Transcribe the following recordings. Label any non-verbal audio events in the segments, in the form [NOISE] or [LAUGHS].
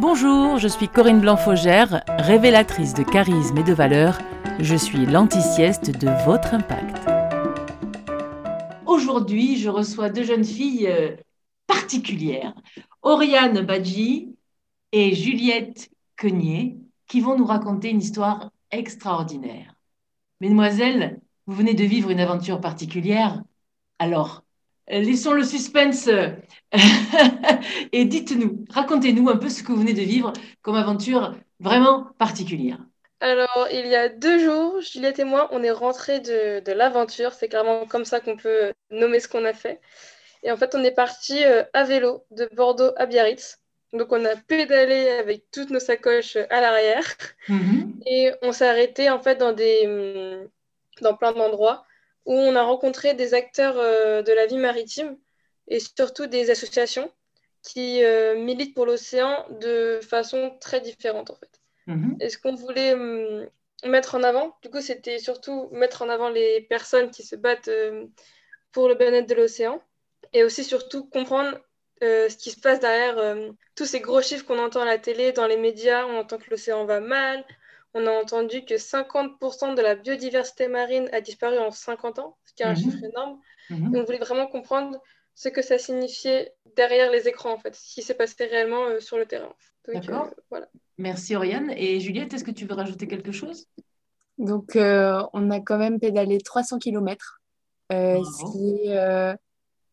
Bonjour, je suis Corinne Blanc-Faugère, révélatrice de charisme et de valeur. Je suis l'anti-sieste de votre impact. Aujourd'hui, je reçois deux jeunes filles euh, particulières, Oriane Badji et Juliette Quenier, qui vont nous raconter une histoire extraordinaire. Mesdemoiselles, vous venez de vivre une aventure particulière. Alors, laissons le suspense [LAUGHS] et dites-nous, racontez-nous un peu ce que vous venez de vivre comme aventure vraiment particulière. Alors, il y a deux jours, Juliette et moi, on est rentrés de, de l'aventure. C'est clairement comme ça qu'on peut nommer ce qu'on a fait. Et en fait, on est parti euh, à vélo de Bordeaux à Biarritz. Donc, on a pédalé avec toutes nos sacoches à l'arrière. Mhm. Et on s'est arrêté en fait dans, des, hum, dans plein d'endroits où on a rencontré des acteurs euh, de la vie maritime et surtout des associations qui euh, militent pour l'océan de façon très différente en fait. Mhm. Et ce qu'on voulait hum, mettre en avant, du coup, c'était surtout mettre en avant les personnes qui se battent euh, pour le bien-être de l'océan et aussi surtout comprendre ce qui se passe derrière tous ces gros chiffres qu'on entend à la télé, dans les médias, on entend que l'océan va mal, on a entendu que 50% de la biodiversité marine a disparu en 50 ans, ce qui est un mhm. chiffre énorme. Mhm. on voulait vraiment comprendre ce que ça signifiait derrière les écrans, en fait, ce qui s'est passé réellement euh, sur le terrain. D'accord. Euh, voilà. Merci Oriane. Et Juliette, est-ce que tu veux rajouter quelque chose? Donc, euh, on a quand même pédalé 300 km, ce qui est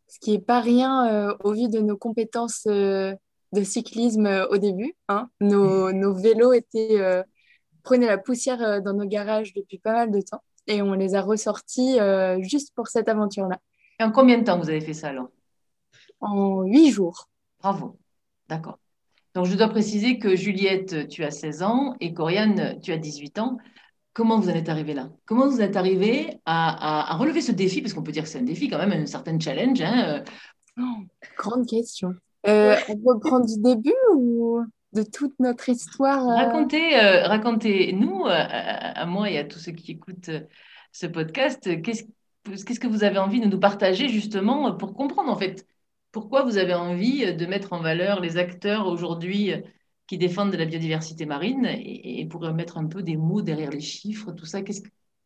ce qui n'est pas rien au vu de nos compétences de cyclisme au début. Hein. Nos, nos, vélos étaient prenait la poussière euh, dans nos garages depuis pas mal de temps et on les a ressortis euh, juste pour cette aventure-là. Et en combien de temps vous avez fait ça alors? En huit jours. Bravo, d'accord. Donc je dois préciser que Juliette, tu as 16 ans et Coriane, tu as 18 ans. Comment vous en êtes arrivé là? Comment vous êtes arrivé à, relever ce défi? Parce qu'on peut dire que c'est un défi quand même, un certain challenge. Hein oh, grande question. Euh, on peut prendre du début ou? De toute notre histoire. Euh, racontez, euh, racontez-nous, euh, à moi et à tous ceux qui écoutent ce podcast, qu'est-ce, qu'est-ce que vous avez envie de nous partager justement pour comprendre en fait pourquoi vous avez envie de mettre en valeur les acteurs aujourd'hui qui défendent de la biodiversité marine et, pour mettre un peu des mots derrière les chiffres, tout ça. Qu'est-ce,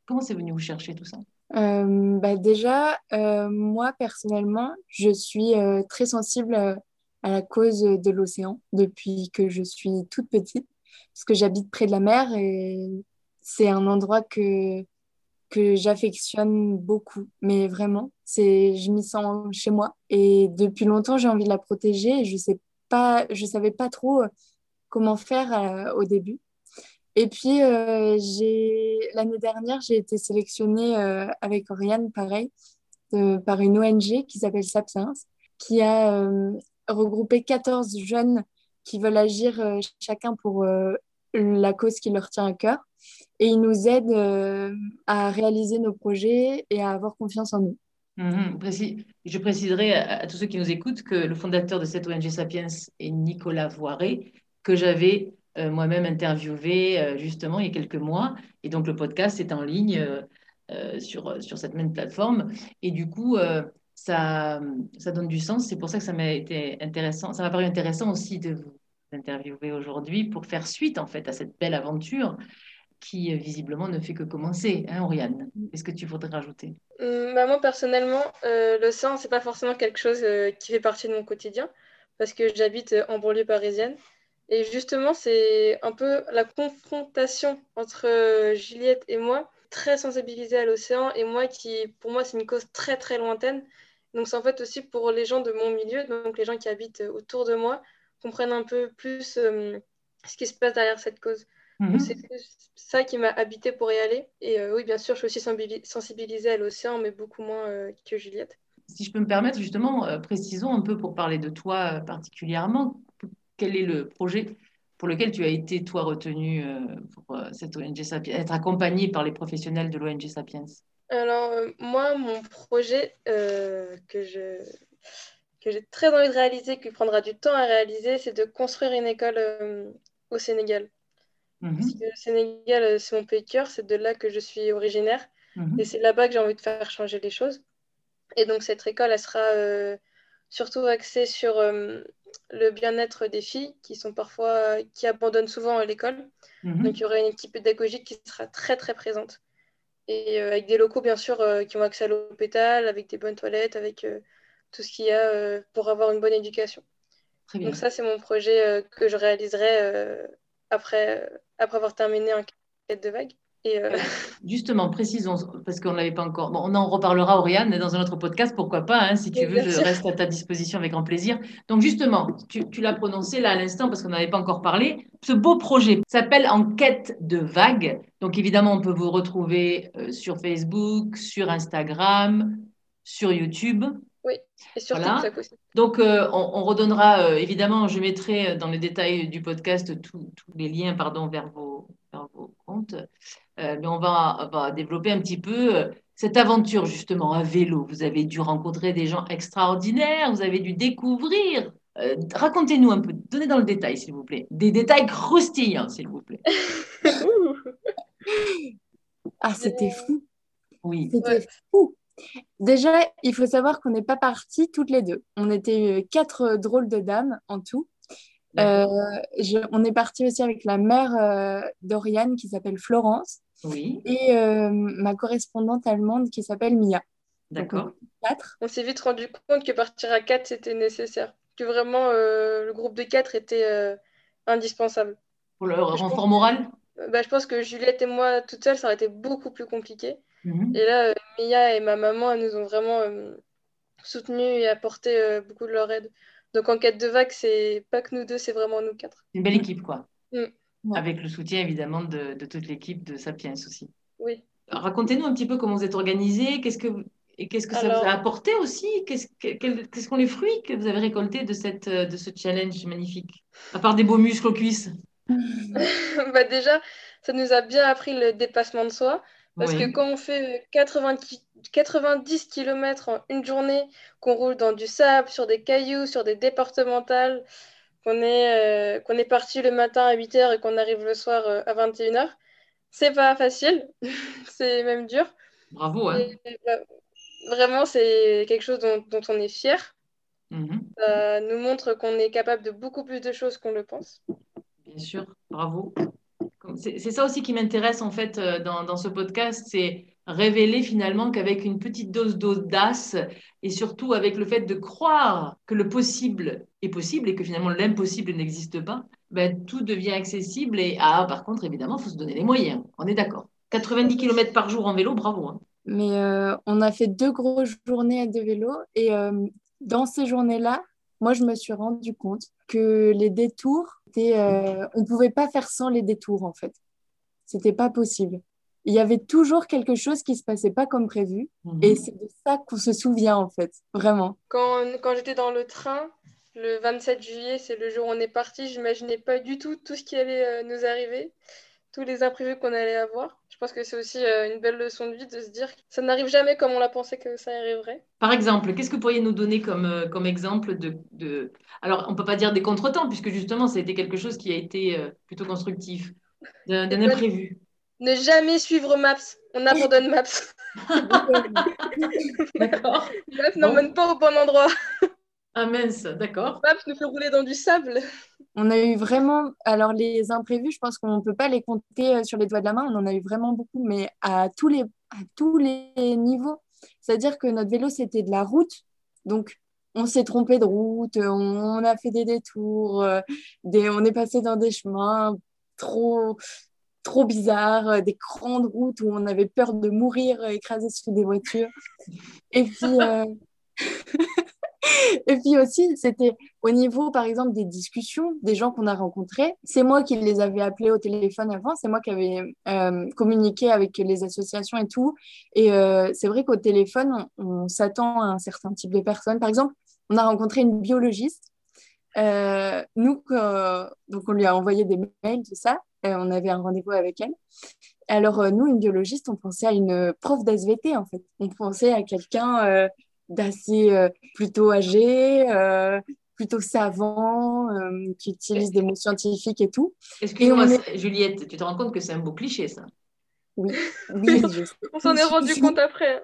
comment c'est venu vous chercher tout ça? Bah déjà, moi personnellement, je suis très sensible à la cause de l'océan depuis que je suis toute petite, parce que j'habite près de la mer et c'est un endroit que, que j'affectionne beaucoup, mais vraiment, je m'y sens chez moi. Et depuis longtemps, j'ai envie de la protéger et je sais pas, je savais pas trop comment faire euh, au début. Et puis, euh, l'année dernière, j'ai été sélectionnée euh, avec Oriane, pareil, par une ONG qui s'appelle Sapiens, qui a regrouper 14 jeunes qui veulent agir euh, chacun pour euh, la cause qui leur tient à cœur. Et ils nous aident euh, à réaliser nos projets et à avoir confiance en nous. Mhm, je préciserai à, tous ceux qui nous écoutent que le fondateur de cette ONG Sapiens est Nicolas Voiré, que j'avais moi-même interviewé justement il y a quelques mois. Et donc le podcast est en ligne sur, sur cette même plateforme. Et du coup, ça, ça donne du sens. C'est pour ça que ça m'a été intéressant. Ça m'a paru intéressant aussi de vous interviewer aujourd'hui pour faire suite en fait à cette belle aventure qui visiblement ne fait que commencer, hein, Oriane Est-ce que tu voudrais rajouter? Hum, bah Moi, personnellement, euh, l'océan, ce n'est pas forcément quelque chose euh, qui fait partie de mon quotidien, parce que j'habite en banlieue parisienne. Et justement, c'est un peu la confrontation entre euh, Juliette et moi, très sensibilisée à l'océan, et moi qui, pour moi, c'est une cause très, très lointaine. Donc c'est en fait aussi pour les gens de mon milieu, donc les gens qui habitent autour de moi, comprennent un peu plus euh, ce qui se passe derrière cette cause. Mhm. C'est ça qui m'a habité pour y aller. Et euh, oui, bien sûr, je suis aussi sensibilisée à l'océan, mais beaucoup moins euh, que Juliette. Si je peux me permettre, justement, précisons un peu pour parler de toi particulièrement. Quel est le projet pour lequel tu as été, toi, retenu pour cette ONG Sapiens, être accompagné par les professionnels de l'ONG Sapiens? Alors, euh, moi, mon projet euh, que je que j'ai très envie de réaliser, qui prendra du temps à réaliser, c'est de construire une école euh, au Sénégal. Mhm. Parce que le Sénégal, c'est mon pays de cœur, c'est de là que je suis originaire. Mhm. Et c'est là-bas que j'ai envie de faire changer les choses. Et donc, cette école, elle sera surtout axée sur le bien-être des filles qui sont parfois qui abandonnent souvent l'école. Mhm. Donc il y aura une équipe pédagogique qui sera très très présente et avec des locaux bien sûr qui ont accès à l'hôpital, avec des bonnes toilettes, avec tout ce qu'il y a pour avoir une bonne éducation. Très bien. Donc ça c'est mon projet que je réaliserai après après avoir terminé en quête de vague. Et euh, [LAUGHS] Justement, précisons, parce qu'on ne l'avait pas encore. Bon, on en reparlera, Oriane, dans un autre podcast, pourquoi pas, hein, si tu Oui, veux, je reste à ta disposition avec grand plaisir. Donc, justement, tu, tu l'as prononcé là à l'instant, parce qu'on n'avait pas encore parlé. Ce beau projet s'appelle Enquête de vagues. Donc, évidemment, on peut vous retrouver euh, sur Facebook, sur Instagram, sur YouTube. et sur Voilà. TikTok aussi. Donc, euh, on, on redonnera, euh, évidemment, je mettrai dans les détails du podcast tous tous les liens pardon, vers, vos, vers vos Euh, mais on va, on va développer un petit peu euh, cette aventure, justement, à vélo. Vous avez dû rencontrer des gens extraordinaires, vous avez dû découvrir. Euh, Racontez-nous un peu, donnez dans le détail, s'il vous plaît. Des détails croustillants, s'il vous plaît. [LAUGHS] Ah, c'était fou. Oui. C'était Ouais. fou. Déjà, il faut savoir qu'on n'est pas partis toutes les deux. On était quatre drôles de dames en tout. Euh, je- on est parti aussi avec la mère euh, d'Oriane qui s'appelle Florence Oui, et euh, ma correspondante allemande qui s'appelle Mia. D'accord. on est quatre. On s'est vite rendu compte que partir à 4 c'était nécessaire. Que vraiment euh, le groupe de 4 était euh, indispensable. Pour le renfort moral bah, je pense que Juliette et moi toute seule ça aurait été beaucoup plus compliqué. Mhm. Et là, euh, Mia et ma maman, elles nous ont vraiment euh, soutenus et apporté euh, beaucoup de leur aide. Donc en quête de vague, c'est pas que nous deux, c'est vraiment nous quatre. Une belle équipe, quoi. Mm. Ouais. Avec le soutien, évidemment, de, de toute l'équipe de Sapiens aussi. Oui. Racontez-nous un petit peu comment vous êtes organisés, qu'est-ce que vous- et qu'est-ce que ça vous a apporté aussi? Qu'est-ce les fruits que vous avez récoltés de, cette, de ce challenge magnifique? À part des beaux muscles aux cuisses. [LAUGHS] bah déjà, ça nous a bien appris le dépassement de soi. Parce Oui. que quand on fait 80 ki- 90 km en une journée, qu'on roule dans du sable, sur des cailloux, sur des départementales, qu'on est, euh, qu'on est parti le matin à 8h et qu'on arrive le soir euh, à 21h, c'est pas facile, [LAUGHS] c'est même dur. Bravo, hein Et, bah, vraiment, c'est quelque chose dont, dont on est fier. Mhm. Ça nous montre qu'on est capable de beaucoup plus de choses qu'on le pense. Bien sûr, bravo. C'est ça aussi qui m'intéresse en fait euh, dans, dans ce podcast, c'est révéler finalement qu'avec une petite dose d'audace et surtout avec le fait de croire que le possible est possible et que finalement l'impossible n'existe pas, ben, tout devient accessible et ah, par contre évidemment, il faut se donner les moyens, on est d'accord. 90 km par jour en vélo, bravo. hein. Mais euh, on a fait deux grosses journées de vélo et euh, dans ces journées-là, moi, je me suis rendu compte que les détours, euh, on ne pouvait pas faire sans les détours, en fait. C'était pas possible. Il y avait toujours quelque chose qui se passait pas comme prévu Mhm. et c'est de ça qu'on se souvient, en fait, vraiment. Quand, quand j'étais dans le train, le 27 juillet, c'est le jour où on est parti, j'imaginais pas du tout tout ce qui allait euh, nous arriver, tous les imprévus qu'on allait avoir. Je pense que c'est aussi euh, une belle leçon de vie de se dire que ça n'arrive jamais comme on l'a pensé que ça arriverait. Par exemple, qu'est-ce que vous pourriez nous donner comme, euh, comme exemple de, de... Alors, on ne peut pas dire des contretemps, puisque justement, ça a été quelque chose qui a été euh, plutôt constructif, d'un bonnes- imprévu. Ne jamais suivre Maps. On abandonne Maps. [LAUGHS] D'accord Maps n'emmène pas au bon endroit. [LAUGHS] Ah mince, d'accord. Maps nous fait rouler dans du sable. On a eu vraiment, alors les imprévus, je pense qu'on ne peut pas les compter euh, sur les doigts de la main, on en a eu vraiment beaucoup, mais à tous les, à tous les niveaux. C'est-à-dire que notre vélo, c'était de la route, donc on s'est trompé de route, on, a fait des détours, euh, des, on est passé dans des chemins trop, trop bizarres, des grandes routes où on avait peur de mourir euh, écrasé sous des voitures. Et puis, euh, [LAUGHS] et puis aussi, c'était au niveau, par exemple, des discussions, des gens qu'on a rencontrés. C'est moi qui les avais appelés au téléphone avant, c'est moi qui avais euh, communiqué avec les associations et tout. Et euh, c'est vrai qu'au téléphone, on, s'attend à un certain type de personnes. Par exemple, on a rencontré une biologiste. Euh, nous, donc on lui a envoyé des mails, tout ça. On avait un rendez-vous avec elle. Alors, nous, une biologiste, on pensait à une prof d'SVT, en fait. On pensait à quelqu'un d'assez euh, plutôt âgé, euh, plutôt savant, euh, qui utilise des mots scientifiques et tout. Excuse-moi, Juliette, tu te rends compte que c'est un beau cliché, ça? Oui, [LAUGHS] oui, je. On s'en est rendu compte après.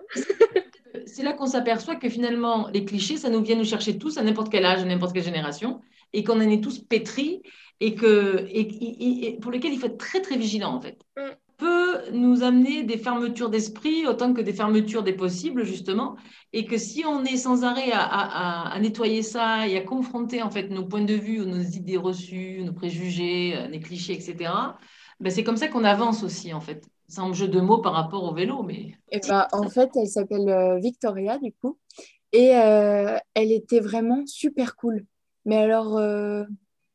C'est là qu'on s'aperçoit que finalement, les clichés, ça nous vient nous chercher tous à n'importe quel âge, à n'importe quelle génération. et qu'on en est tous pétris et, que, et, pour lesquels il faut être très très vigilant en fait. Mm. Nous amener des fermetures d'esprit autant que des fermetures des possibles justement et que si on est sans arrêt à, nettoyer ça et à confronter en fait nos points de vue nos idées reçues, nos préjugés, nos clichés, etc. Ben c'est comme ça qu'on avance aussi en fait. C'est un jeu de mots par rapport au vélo, mais. Et eh ben, en fait, elle s'appelle euh, Victoria, du coup. Et euh, elle était vraiment super cool. Mais alors, euh,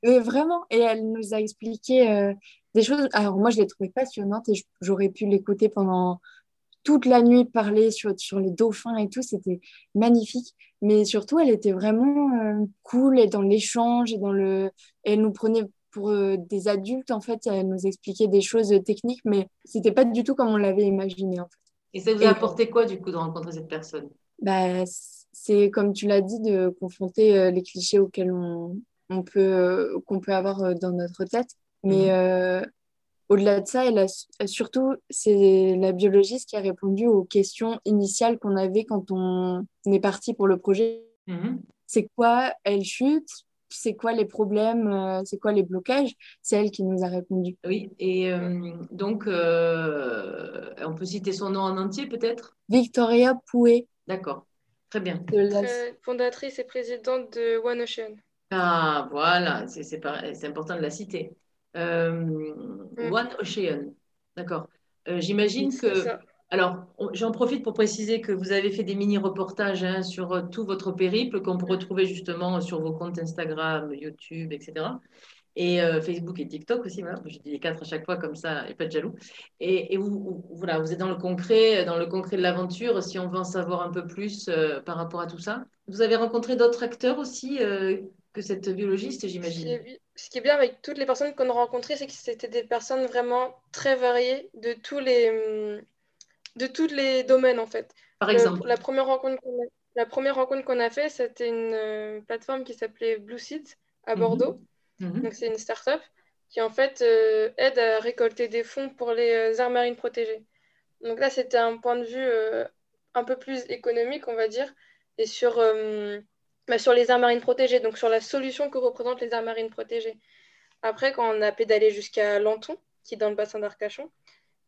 vraiment, et elle nous a expliqué des choses. Alors, moi, je l'ai trouvée passionnante et j'aurais pu l'écouter pendant toute la nuit parler sur, sur les dauphins et tout. C'était magnifique. Mais surtout, elle était vraiment cool et dans l'échange et dans le. elle nous prenait pour euh, des adultes, en fait, elle nous expliquait des choses techniques, mais c'était pas du tout comme on l'avait imaginé. En fait. Et ça vous a apporté quoi, du coup, de rencontrer cette personne? Bah, C'est, comme tu l'as dit, de confronter euh, les clichés auxquels on, on peut, euh, qu'on peut avoir dans notre tête. Mais mhm. au-delà de ça, elle a, surtout, c'est la biologiste qui a répondu aux questions initiales qu'on avait quand on est parti pour le projet. Mhm. C'est quoi Elle chute? C'est quoi les problèmes, euh, c'est quoi les blocages, c'est elle qui nous a répondu. Oui, et euh, donc, euh, on peut citer son nom en entier peut-être? Victoria Pouet. D'accord, très bien. fondatrice et présidente de One Ocean. Ah, voilà, c'est important de la citer. Mm. One Ocean, d'accord. J'imagine que... Alors, j'en profite pour préciser que vous avez fait des mini-reportages hein, sur euh, tout votre périple qu'on peut retrouver justement sur vos comptes Instagram, YouTube, etc. Et euh, Facebook et TikTok aussi. Voilà. Je dis les quatre à chaque fois comme ça, et pas de jaloux. Et, vous, voilà, vous êtes dans le concret, dans le concret de l'aventure. Si on veut en savoir un peu plus euh, par rapport à tout ça, vous avez rencontré d'autres acteurs aussi que cette biologiste, j'imagine? Ce qui est bien avec toutes les personnes qu'on a rencontrées, c'est que c'était des personnes vraiment très variées de tous les hum, de tous les domaines en fait. Par exemple. la première rencontre qu'on a, la première rencontre qu'on a fait, c'était une euh, plateforme qui s'appelait Blue Seeds à mhm. Bordeaux. Mhm. Donc c'est une start-up qui en fait euh, aide à récolter des fonds pour les euh, aires marines protégées. Donc là, c'était un point de vue un peu plus économique, on va dire, et sur, bah, sur les aires marines protégées, donc sur la solution que représentent les aires marines protégées. Après, quand on a pédalé jusqu'à Lanton, qui est dans le bassin d'Arcachon,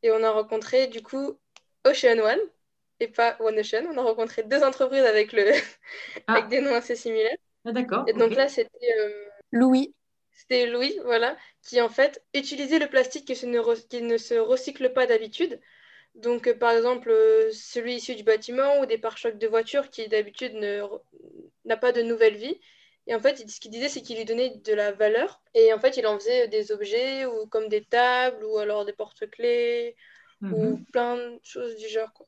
et on a rencontré du coup Ocean One et pas One Ocean. On a rencontré deux entreprises avec, le... Ah. avec des noms assez similaires. Ah, d'accord. Et donc là, c'était euh, Louis. C'était Louis, voilà, qui en fait utilisait le plastique qui, ne, qui ne se recycle pas d'habitude. Donc, euh, par exemple, euh, celui issu du bâtiment ou des pare-chocs de voiture qui d'habitude n'a pas de nouvelle vie. Et en fait, ce qu'il disait, c'est qu'il lui donnait de la valeur. Et en fait, il en faisait des objets ou comme des tables ou alors des porte-clés ou mhm. plein de choses du genre. Quoi.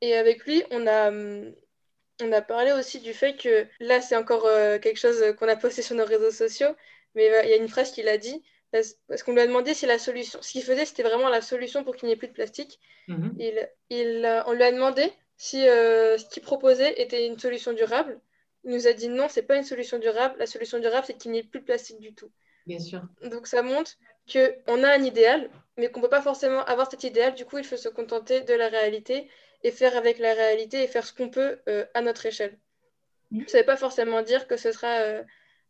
Et avec lui, on a, hum, on a parlé aussi du fait que là, c'est encore euh, quelque chose qu'on a posté sur nos réseaux sociaux, mais euh, il y a une phrase qu'il a dit, parce qu'on lui a demandé si la solution, ce qu'il faisait, c'était vraiment la solution pour qu'il n'y ait plus de plastique. Mhm. il, il, on lui a demandé si euh, ce qu'il proposait était une solution durable. Il nous a dit non, c'est pas une solution durable. La solution durable, c'est qu'il n'y ait plus de plastique du tout. Bien sûr. Donc ça montre qu'on a un idéal, mais qu'on ne peut pas forcément avoir cet idéal. Du coup, il faut se contenter de la réalité et faire avec la réalité et faire ce qu'on peut euh, à notre échelle. Mm. Ça ne veut pas forcément dire que ce sera euh,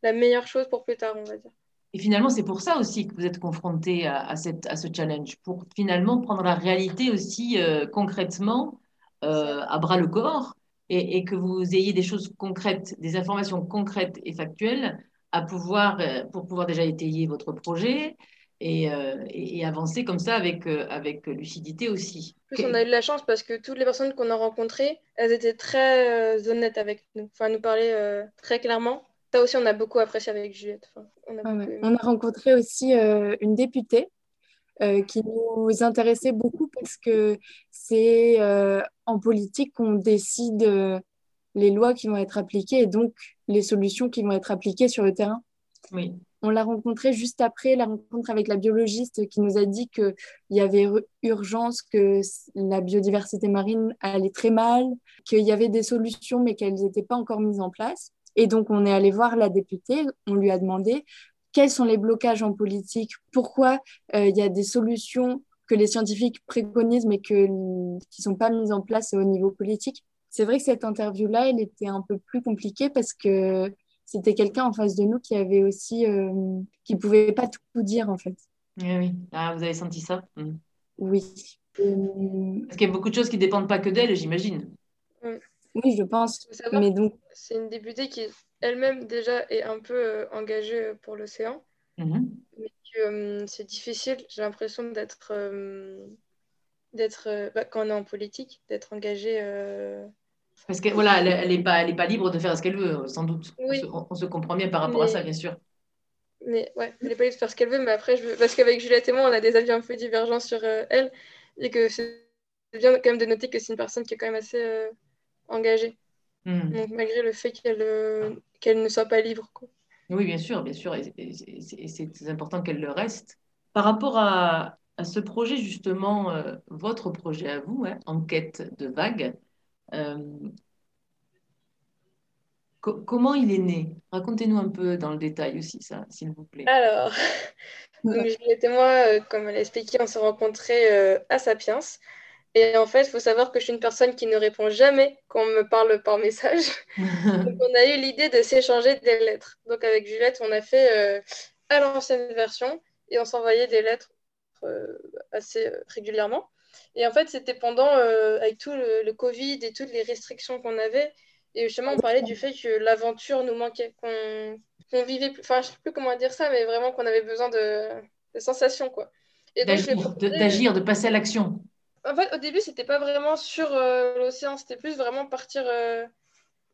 la meilleure chose pour plus tard, on va dire. Et finalement, c'est pour ça aussi que vous êtes confronté à, cette, à ce challenge, pour finalement prendre la réalité aussi euh, concrètement à bras le corps et, et, que vous ayez des choses concrètes, des informations concrètes et factuelles à pouvoir, pour pouvoir déjà étayer votre projet, euh, et, avancer comme ça avec, euh, avec lucidité aussi. En plus, on a eu de la chance parce que toutes les personnes qu'on a rencontrées, elles étaient très euh, honnêtes avec nous, enfin, nous parlaient très clairement. Ça aussi, on a beaucoup apprécié avec Juliette. on, a on, a rencontré aussi une députée qui nous intéressait beaucoup parce que c'est en politique qu'on décide les lois qui vont être appliquées et donc les solutions qui vont être appliquées sur le terrain. Oui. On l'a rencontré juste après la rencontre avec la biologiste qui nous a dit qu'il y avait urgence, que la biodiversité marine allait très mal, qu'il y avait des solutions mais qu'elles n'étaient pas encore mises en place. Et donc on est allé voir la députée, on lui a demandé quels sont les blocages en politique, pourquoi euh, il y a des solutions que les scientifiques préconisent mais que, qui ne sont pas mises en place au niveau politique. C'est vrai que cette interview-là, elle était un peu plus compliquée parce que c'était quelqu'un en face de nous qui avait aussi, euh, qui pouvait pas tout dire en fait. Oui, oui. Ah, vous avez senti ça? Hmm. Oui. Parce qu'il y a beaucoup de choses qui dépendent pas que d'elle, j'imagine. Oui, je pense. Mais donc, c'est une députée qui elle-même déjà est un peu euh, engagée euh, pour l'océan, mhm. mais que c'est difficile. J'ai l'impression d'être, d'être, bah, quand on est en politique, d'être engagée parce que voilà, elle n'est pas, elle est pas libre de faire ce qu'elle veut, sans doute. On, se, comprend bien par rapport à ça, bien sûr. Mais ouais, elle n'est pas libre de faire ce qu'elle veut, mais après, je veux... parce qu'avec Juliette et moi, on a des avis un peu divergents sur euh, elle, et que c'est bien quand même de noter que c'est une personne qui est quand même assez euh, engagée. Hmm. Donc, malgré le fait qu'elle euh, ne soit pas libre. Quoi. Oui, bien sûr, bien sûr, et, c'est important qu'elle le reste. Par rapport à, à ce projet, justement, votre projet à vous, hein, Enquête de vagues, euh, comment il est né? Racontez-nous un peu dans le détail aussi, ça, s'il vous plaît. Alors, Juliette et moi, comme elle a expliqué, on s'est rencontrés euh, à Sapiens. Et en fait, il faut savoir que je suis une personne qui ne répond jamais quand on me parle par message. [LAUGHS] Donc, on a eu l'idée de s'échanger des lettres. Donc, avec Juliette, on a fait euh, à l'ancienne version et on s'envoyait des lettres assez régulièrement. Et en fait, c'était pendant, euh, avec tout le, Covid et toutes les restrictions qu'on avait. Et justement, on parlait du fait que l'aventure nous manquait, qu'on vivait plus. Enfin, je ne sais plus comment dire ça, mais vraiment qu'on avait besoin de, sensations, quoi. D'agir, de, passer à l'action. En fait, au début, c'était pas vraiment sur euh, l'océan, c'était plus vraiment partir euh,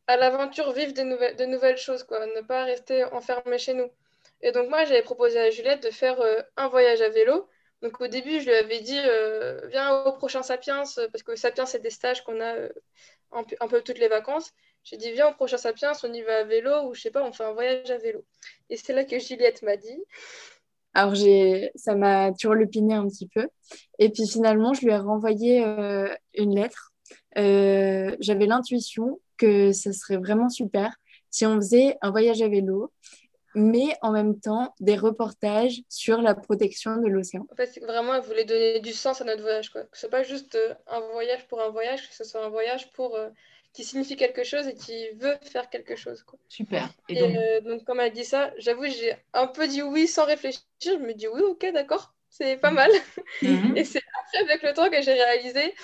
à l'aventure, vivre de nouvelles, de nouvelles choses, quoi. Ne pas rester enfermé chez nous. Et donc, moi, j'avais proposé à Juliette de faire un voyage à vélo donc au début, je lui avais dit, euh, viens au prochain Sapiens, parce que Sapiens, c'est des stages qu'on a euh, un, peu toutes les vacances. J'ai dit, viens au prochain Sapiens, on y va à vélo, ou je sais pas, on fait un voyage à vélo. Et c'est là que Juliette m'a dit. Alors, ça m'a turlupiné un petit peu. Et puis finalement, je lui ai renvoyé euh, une lettre. J'avais l'intuition que ce serait vraiment super si on faisait un voyage à vélo mais en même temps des reportages sur la protection de l'océan. En fait, vraiment, elle voulait donner du sens à notre voyage. Quoi. Que ce soit pas juste euh, un voyage pour un voyage, que ce soit un voyage pour, euh, qui signifie quelque chose et qui veut faire quelque chose. Quoi. Super. Et, donc... Euh, donc... comme elle dit ça, j'avoue, j'ai un peu dit oui sans réfléchir. Je me dis oui, ok, d'accord, c'est pas mal. Mhm. [LAUGHS] et c'est après, avec le temps, que j'ai réalisé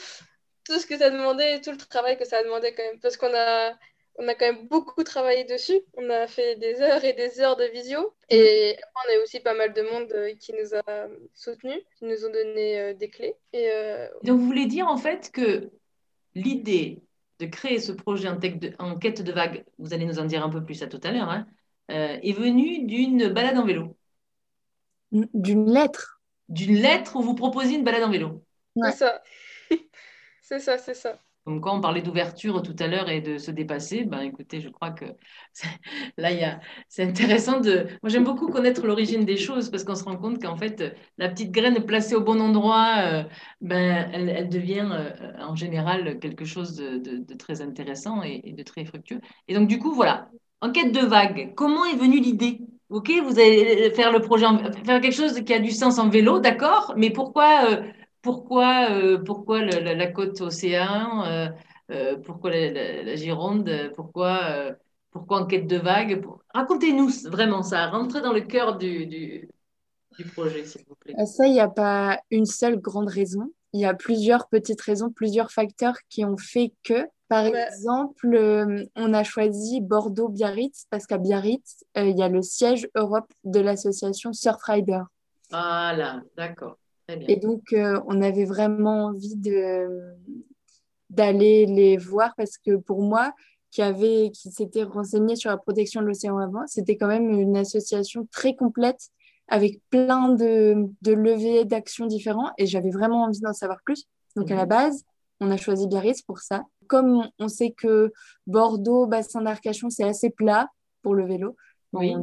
tout ce que ça demandait et tout le travail que ça a demandé quand même. Parce qu'on a on a quand même beaucoup travaillé dessus. On a fait des heures et des heures de visio. Et on a aussi pas mal de monde euh, qui nous a soutenus, qui nous ont donné euh, des clés. Et, euh, Donc, vous voulez dire en fait que l'idée de créer ce projet en, quête de vagues, vous allez nous en dire un peu plus ça tout à l'heure, hein, est venue d'une balade en vélo D'une lettre. D'une lettre où vous proposez une balade en vélo. C'est ça. [LAUGHS] c'est ça, c'est ça. Comme quand on parlait d'ouverture tout à l'heure et de se dépasser, ben écoutez, je crois que [LAUGHS] là, a... c'est intéressant de. Moi, j'aime beaucoup connaître l'origine des choses parce qu'on se rend compte qu'en fait, la petite graine placée au bon endroit, euh, ben, elle, devient euh, en général quelque chose de, très intéressant et, de très fructueux. Et donc, du coup, voilà, enquête de vague. Comment est venue l'idée? Ok, vous allez faire le projet, faire quelque chose qui a du sens en vélo, d'accord, mais pourquoi euh, pourquoi, euh, pourquoi la, côte océan, euh, euh, pourquoi la, Gironde, pourquoi, pourquoi Enquête de vagues Racontez-nous vraiment ça, rentrez dans le cœur du, du, projet, s'il vous plaît. Ça, il n'y a pas une seule grande raison. Il y a plusieurs petites raisons, plusieurs facteurs qui ont fait que, par exemple, on a choisi Bordeaux-Biarritz parce qu'à Biarritz, il y a le siège Europe de l'association Surfrider. Voilà, d'accord. Et donc, euh, on avait vraiment envie d'aller les voir parce que pour moi, qui, avait, qui s'était renseigné sur la protection de l'océan avant, c'était quand même une association très complète avec plein de, de leviers d'action différents et j'avais vraiment envie d'en savoir plus. Donc, à la mhm. base, on a choisi Biarritz pour ça. Comme on sait que Bordeaux, bassin d'Arcachon, c'est assez plat pour le vélo, oui.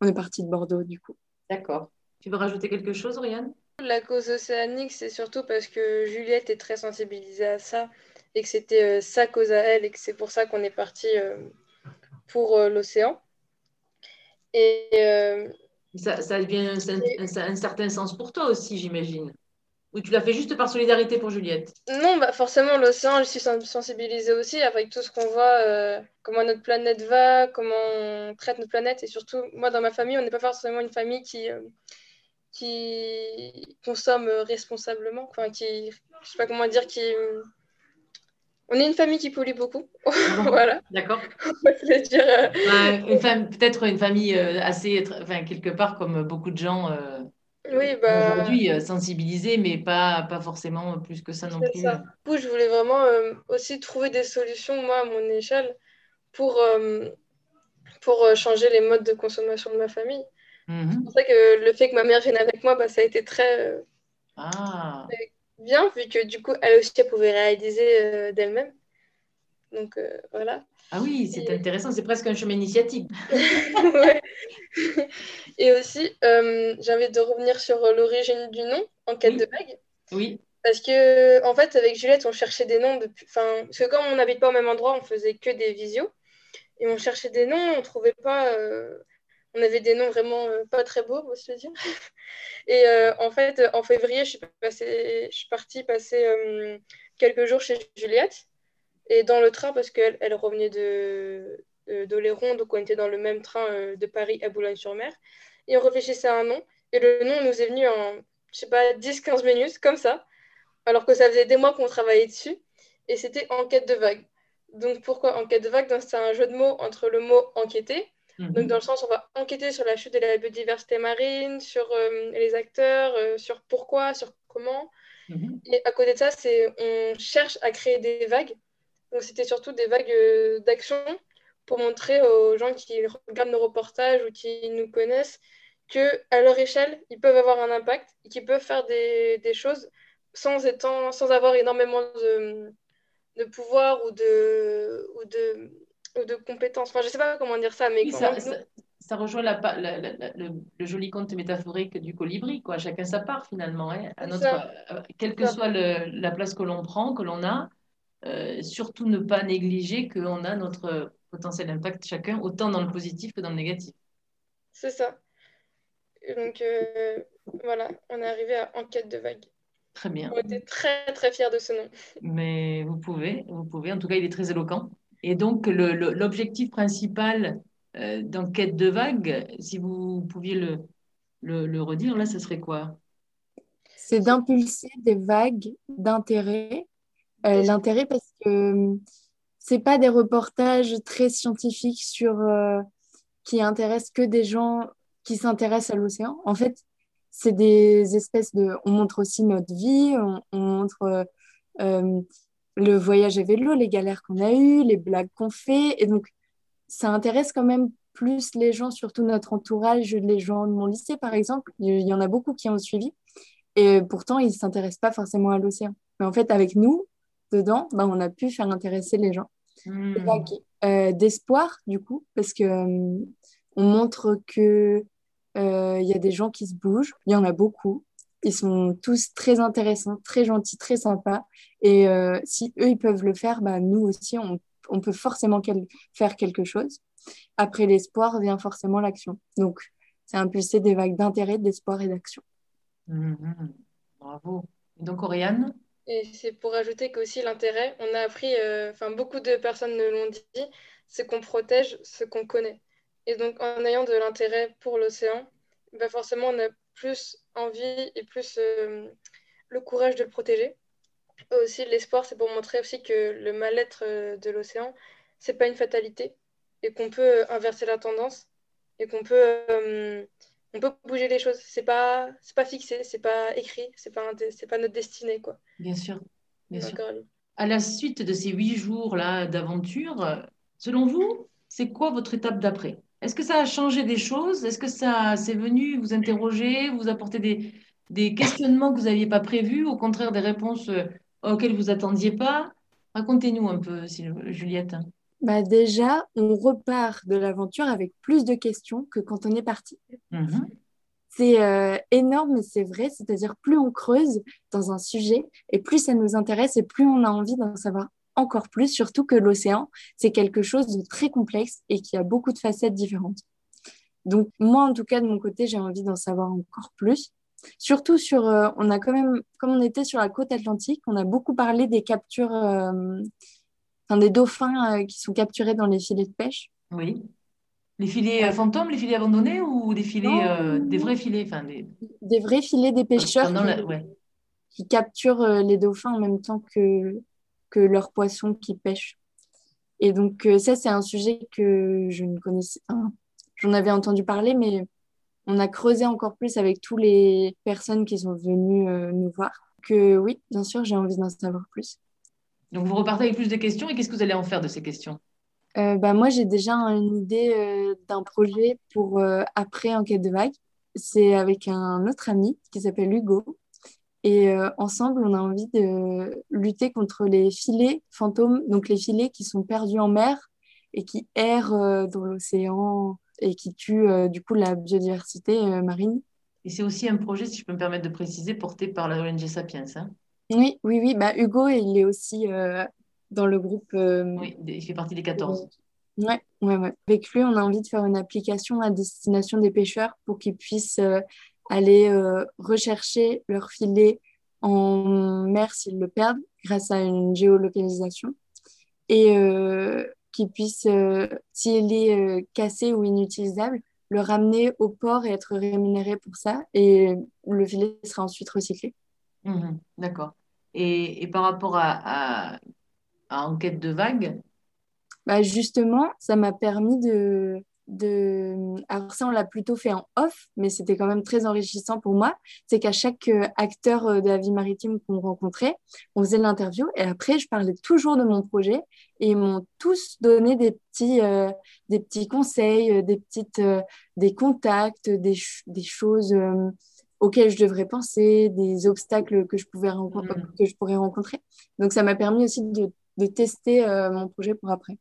on est parti de Bordeaux du coup. D'accord. Tu veux rajouter quelque chose, Oriane? La cause océanique, c'est surtout parce que Juliette est très sensibilisée à ça et que c'était euh, sa cause à elle et que c'est pour ça qu'on est parti euh, pour euh, l'océan. Et ça, ça devient un, un, certain sens pour toi aussi, j'imagine. ou tu l'as fait juste par solidarité pour Juliette? Non, bah forcément, l'océan, je suis sensibilisée aussi avec tout ce qu'on voit, euh, comment notre planète va, comment on traite notre planète. Et surtout, moi, dans ma famille, on n'est pas forcément une famille qui, euh, qui consomme responsablement, enfin, qui, je sais pas comment dire, qui. On est une famille qui pollue beaucoup. [LAUGHS] voilà. D'accord. [LAUGHS] dire. Euh, peut-être une famille assez, enfin, quelque part comme beaucoup de gens oui, bah... Aujourd'hui, euh, sensibiliser, mais pas, pas forcément plus que ça non plus. Ça. Du coup, je voulais vraiment euh, aussi trouver des solutions, moi, à mon échelle, pour, euh, pour changer les modes de consommation de ma famille. Mhm. C'est pour ça que le fait que ma mère vienne avec moi, bah, ça a été très ah. bien, vu que du coup, elle aussi, elle pouvait réaliser d'elle-même. Donc, voilà. Ah oui, c'est intéressant, c'est presque un chemin initiatique. [LAUGHS] Et aussi, euh, j'ai envie de revenir sur l'origine du nom, en quête de bague. Oui. Parce que, en fait, avec Juliette, on cherchait des noms. Depuis... Enfin, parce que comme on n'habite pas au même endroit, on faisait que des visios. Et on cherchait des noms, on trouvait pas. Euh, on avait des noms vraiment euh, pas très beaux, on va se le dire. [LAUGHS] Et en fait, en février, je suis, partie passer quelques jours chez Juliette. Et dans le train, parce qu'elle elle revenait de, d'Oléron, donc on était dans le même train euh, de Paris à Boulogne-sur-Mer. Et on réfléchissait à un nom. Et le nom nous est venu en, je sais pas, 10-15 minutes, comme ça. Alors que ça faisait des mois qu'on travaillait dessus. Et c'était Enquête de vague. Donc pourquoi Enquête de vague C'est un jeu de mots entre le mot enquêter. Mhm. Donc dans le sens, on va enquêter sur la chute de la biodiversité marine, sur euh, les acteurs, euh, sur pourquoi, sur comment. Mhm. Et à côté de ça, c'est on cherche à créer des vagues donc c'était surtout des vagues euh, d'action pour montrer aux gens qui regardent nos reportages ou qui nous connaissent que à leur échelle, ils peuvent avoir un impact et qu'ils peuvent faire des, des, choses sans, étant, sans avoir énormément de, de pouvoir ou de, ou, de, de compétences. Enfin, je ne sais pas comment dire ça, mais ça, ça, rejoint la, le, joli conte métaphorique du colibri, quoi. Chacun sa part finalement. Hein, à notre, euh, quelle que soit la place que l'on prend, que l'on a, euh, surtout ne pas négliger qu'on a notre potentiel impact chacun, autant dans le positif que dans le négatif. C'est ça. donc euh, voilà, on est arrivé à Enquête de vague. Très bien. On était très très fiers de ce nom. Mais vous pouvez, vous pouvez. En tout cas, il est très éloquent. Et donc l'objectif principal euh, d'Enquête de vague, si vous pouviez le, le, le redire, là, ce serait quoi? C'est d'impulser des vagues d'intérêt euh, l'intérêt parce que euh, c'est pas des reportages très scientifiques sur euh, qui intéressent que des gens qui s'intéressent à l'océan. En fait, c'est des espèces de. On montre aussi notre vie, on, montre le voyage à vélo, les galères qu'on a eues, les blagues qu'on fait. Et donc, ça intéresse quand même plus les gens, surtout notre entourage, les gens de mon lycée, par exemple. Il y en a beaucoup qui ont suivi. Et pourtant, ils ne s'intéressent pas forcément à l'océan. Mais en fait, avec nous, dedans, ben, on a pu faire intéresser les gens. Hmm. Euh, d'espoir, du coup, parce que euh, on montre que il euh, y a des gens qui se bougent, il y en a beaucoup. Ils sont tous très intéressants, très gentils, très sympas. Et si eux, ils peuvent le faire, bah, nous aussi, on, on peut forcément faire quelque chose. Après l'espoir vient forcément l'action. Donc, c'est impulser des vagues d'intérêt, d'espoir et d'action. Hmm, hmm. Bravo. donc, Oriane? Et c'est pour ajouter qu'aussi l'intérêt, on a appris, euh, enfin beaucoup de personnes nous l'ont dit, c'est qu'on protège ce qu'on connaît. Et donc en ayant de l'intérêt pour l'océan, bah forcément on a plus envie et plus euh, le courage de le protéger. Et aussi l'espoir, c'est pour montrer aussi que le mal-être euh, de l'océan, c'est pas une fatalité et qu'on peut inverser la tendance et qu'on peut on peut bouger les choses. C'est pas, c'est pas fixé, c'est pas écrit, c'est pas, c'est pas notre destinée, quoi. Bien sûr, bien sûr. À la suite de ces huit jours là d'aventure, selon vous, c'est quoi votre étape d'après? Est-ce que ça a changé des choses? Est-ce que ça c'est venu vous interroger, vous apporter des, des questionnements que vous n'aviez pas prévus, au contraire des réponses euh, auxquelles vous attendiez pas? Racontez-nous un peu, Juliette. Bah déjà, on repart de l'aventure avec plus de questions que quand on est parti. Mhm. C'est euh, énorme, mais c'est vrai. C'est-à-dire, plus on creuse dans un sujet et plus ça nous intéresse et plus on a envie d'en savoir encore plus, surtout que l'océan, c'est quelque chose de très complexe et qui a beaucoup de facettes différentes. Donc, moi, en tout cas, de mon côté, j'ai envie d'en savoir encore plus. Surtout sur, on a quand même, comme on était sur la côte atlantique, on a beaucoup parlé des captures, enfin, des dauphins qui sont capturés dans les filets de pêche. Oui. Les filets fantômes, les filets abandonnés ou des filets, des vrais filets, enfin des... des vrais filets des pêcheurs qui, capturent les dauphins en même temps que que leurs poissons qui pêchent. Et donc ça, c'est un sujet que je ne connaissais, pas j'en avais entendu parler, mais on a creusé encore plus avec toutes les personnes qui sont venues euh, nous voir. Que oui, bien sûr, j'ai envie d'en savoir plus. Donc vous repartez avec plus de questions et qu'est-ce que vous allez en faire de ces questions? Euh, bah, Moi, j'ai déjà une idée euh, d'un projet pour après Enquête de vague. C'est avec un autre ami qui s'appelle Hugo. Et ensemble, on a envie de lutter contre les filets fantômes, donc les filets qui sont perdus en mer et qui errent dans l'océan et qui tue euh, du coup la biodiversité euh, marine. Et c'est aussi un projet, si je peux me permettre de préciser, porté par la ONG Sapiens. Hein oui, oui, oui. Bah, Hugo, il est aussi euh, dans le groupe. oui, il fait partie des 14. Ouais, ouais, ouais. Avec lui, on a envie de faire une application à destination des pêcheurs pour qu'ils puissent aller rechercher leur filet en mer s'ils le perdent grâce à une géolocalisation. Et qui puisse, euh, s'il est euh, cassé ou inutilisable, le ramener au port et être rémunéré pour ça. Et le filet sera ensuite recyclé. Mhm, d'accord. Et, et, par rapport à, à, à Enquête de vague bah Justement, ça m'a permis de, de... Alors ça, on l'a plutôt fait en off, mais c'était quand même très enrichissant pour moi. C'est qu'à chaque euh, acteur euh, de la vie maritime qu'on rencontrait, on faisait l'interview et après, je parlais toujours de mon projet et ils m'ont tous donné des petits, euh, des petits conseils, des, petites, des contacts, des, des choses auxquelles je devrais penser, des obstacles que je, pouvais mmh. que je pourrais rencontrer. Donc ça m'a permis aussi de, de tester mon projet pour après.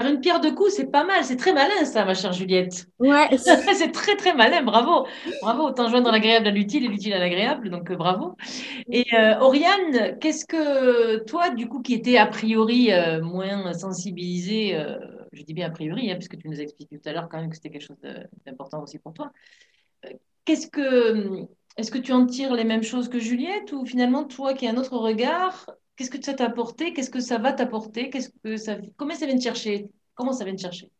Faire une pierre de coups, c'est pas mal, c'est très malin ça, ma chère Juliette. Ouais. [LAUGHS] c'est très très malin, bravo. Bravo, autant joindre l'agréable à l'utile et l'utile à l'agréable, donc euh, bravo. Et euh, Oriane, qu'est-ce que toi, du coup, qui étais a priori euh, moins sensibilisée, je dis bien a priori, hein, puisque tu nous as expliqué tout à l'heure quand même que c'était quelque chose d'important aussi pour toi, qu'est-ce que. Est-ce que tu en tires les mêmes choses que Juliette ou finalement toi qui as un autre regard, Qu'est-ce que ça t'a apporté? Qu'est-ce que ça va t'apporter? Qu'est-ce que ça Comment ça vient te chercher? Comment ça vient te chercher?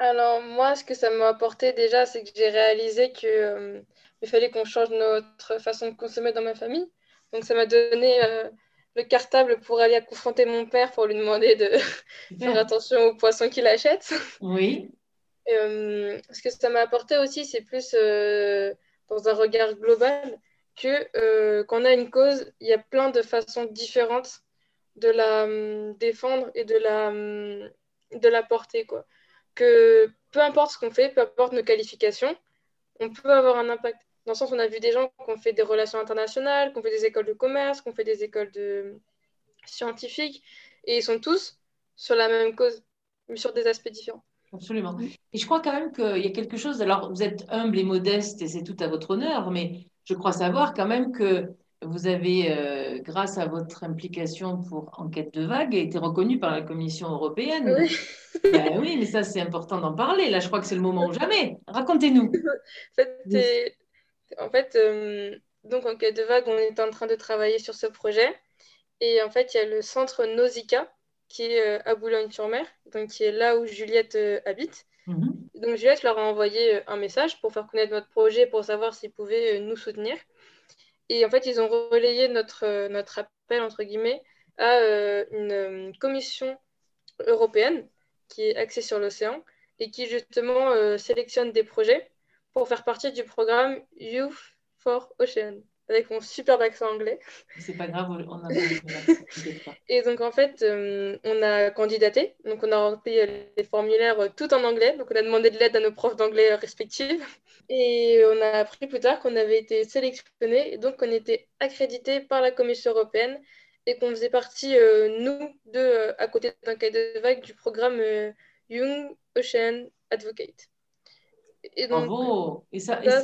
Alors moi, ce que ça m'a apporté déjà, c'est que j'ai réalisé qu'il euh, fallait qu'on change notre façon de consommer dans ma famille. Donc ça m'a donné euh, le cartable pour aller confronter mon père pour lui demander de [LAUGHS] faire attention aux poissons qu'il achète. Oui. Euh, ce que ça m'a apporté aussi, c'est plus dans un regard global que euh, a une cause, il y a plein de façons différentes de la hum, défendre et de la, hum, de la porter. Quoi. Que peu importe ce qu'on fait, peu importe nos qualifications, on peut avoir un impact. Dans le sens on a vu des gens qui ont fait des relations internationales, qui ont fait des écoles de commerce, qui ont fait des écoles de scientifiques, et ils sont tous sur la même cause, mais sur des aspects différents. Absolument. Et je crois quand même qu'il y a quelque chose, alors vous êtes humble et modeste et c'est tout à votre honneur, mais je crois savoir quand même que vous avez, euh, grâce à votre implication pour Enquête de vague, été reconnu par la Commission européenne. Oui, ben oui mais ça, c'est important d'en parler. Là, je crois que c'est le moment ou jamais. Racontez-nous. [LAUGHS] en fait, euh, donc Enquête de vague, on est en train de travailler sur ce projet. Et en fait, il y a le centre Nausicaa qui est euh, à Boulogne-sur-Mer, donc qui est là où Juliette habite. Donc Juliette leur a envoyé euh, un message pour faire connaître notre projet, pour savoir s'ils pouvaient euh, nous soutenir. Et en fait, ils ont relayé notre, euh, notre appel, entre guillemets, à une commission européenne qui est axée sur l'océan et qui justement sélectionne des projets pour faire partie du programme Youth for Ocean avec mon superbe accent anglais. C'est pas grave, on a [LAUGHS] Et donc, en fait, euh, on a candidaté. Donc, on a rempli les formulaires euh, tout en anglais. Donc, on a demandé de l'aide à nos profs d'anglais respectifs. Et on a appris plus tard qu'on avait été sélectionné. Et donc, on était accrédité par la Commission européenne et qu'on faisait partie, euh, nous, de, à côté d'un cahier de vague, du programme Young Ocean Advocate. Et donc, bravo! Et ça, et ça,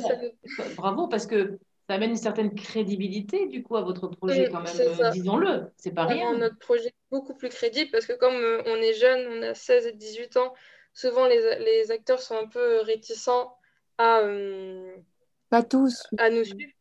Bravo, parce que ça amène une certaine crédibilité du coup à votre projet quand même, euh, disons-le, c'est pas rien. Notre projet est beaucoup plus crédible parce que comme euh, on est jeune, on a 16 et 18 ans, souvent les, les acteurs sont un peu réticents à... Euh, pas tous. À nous suivre.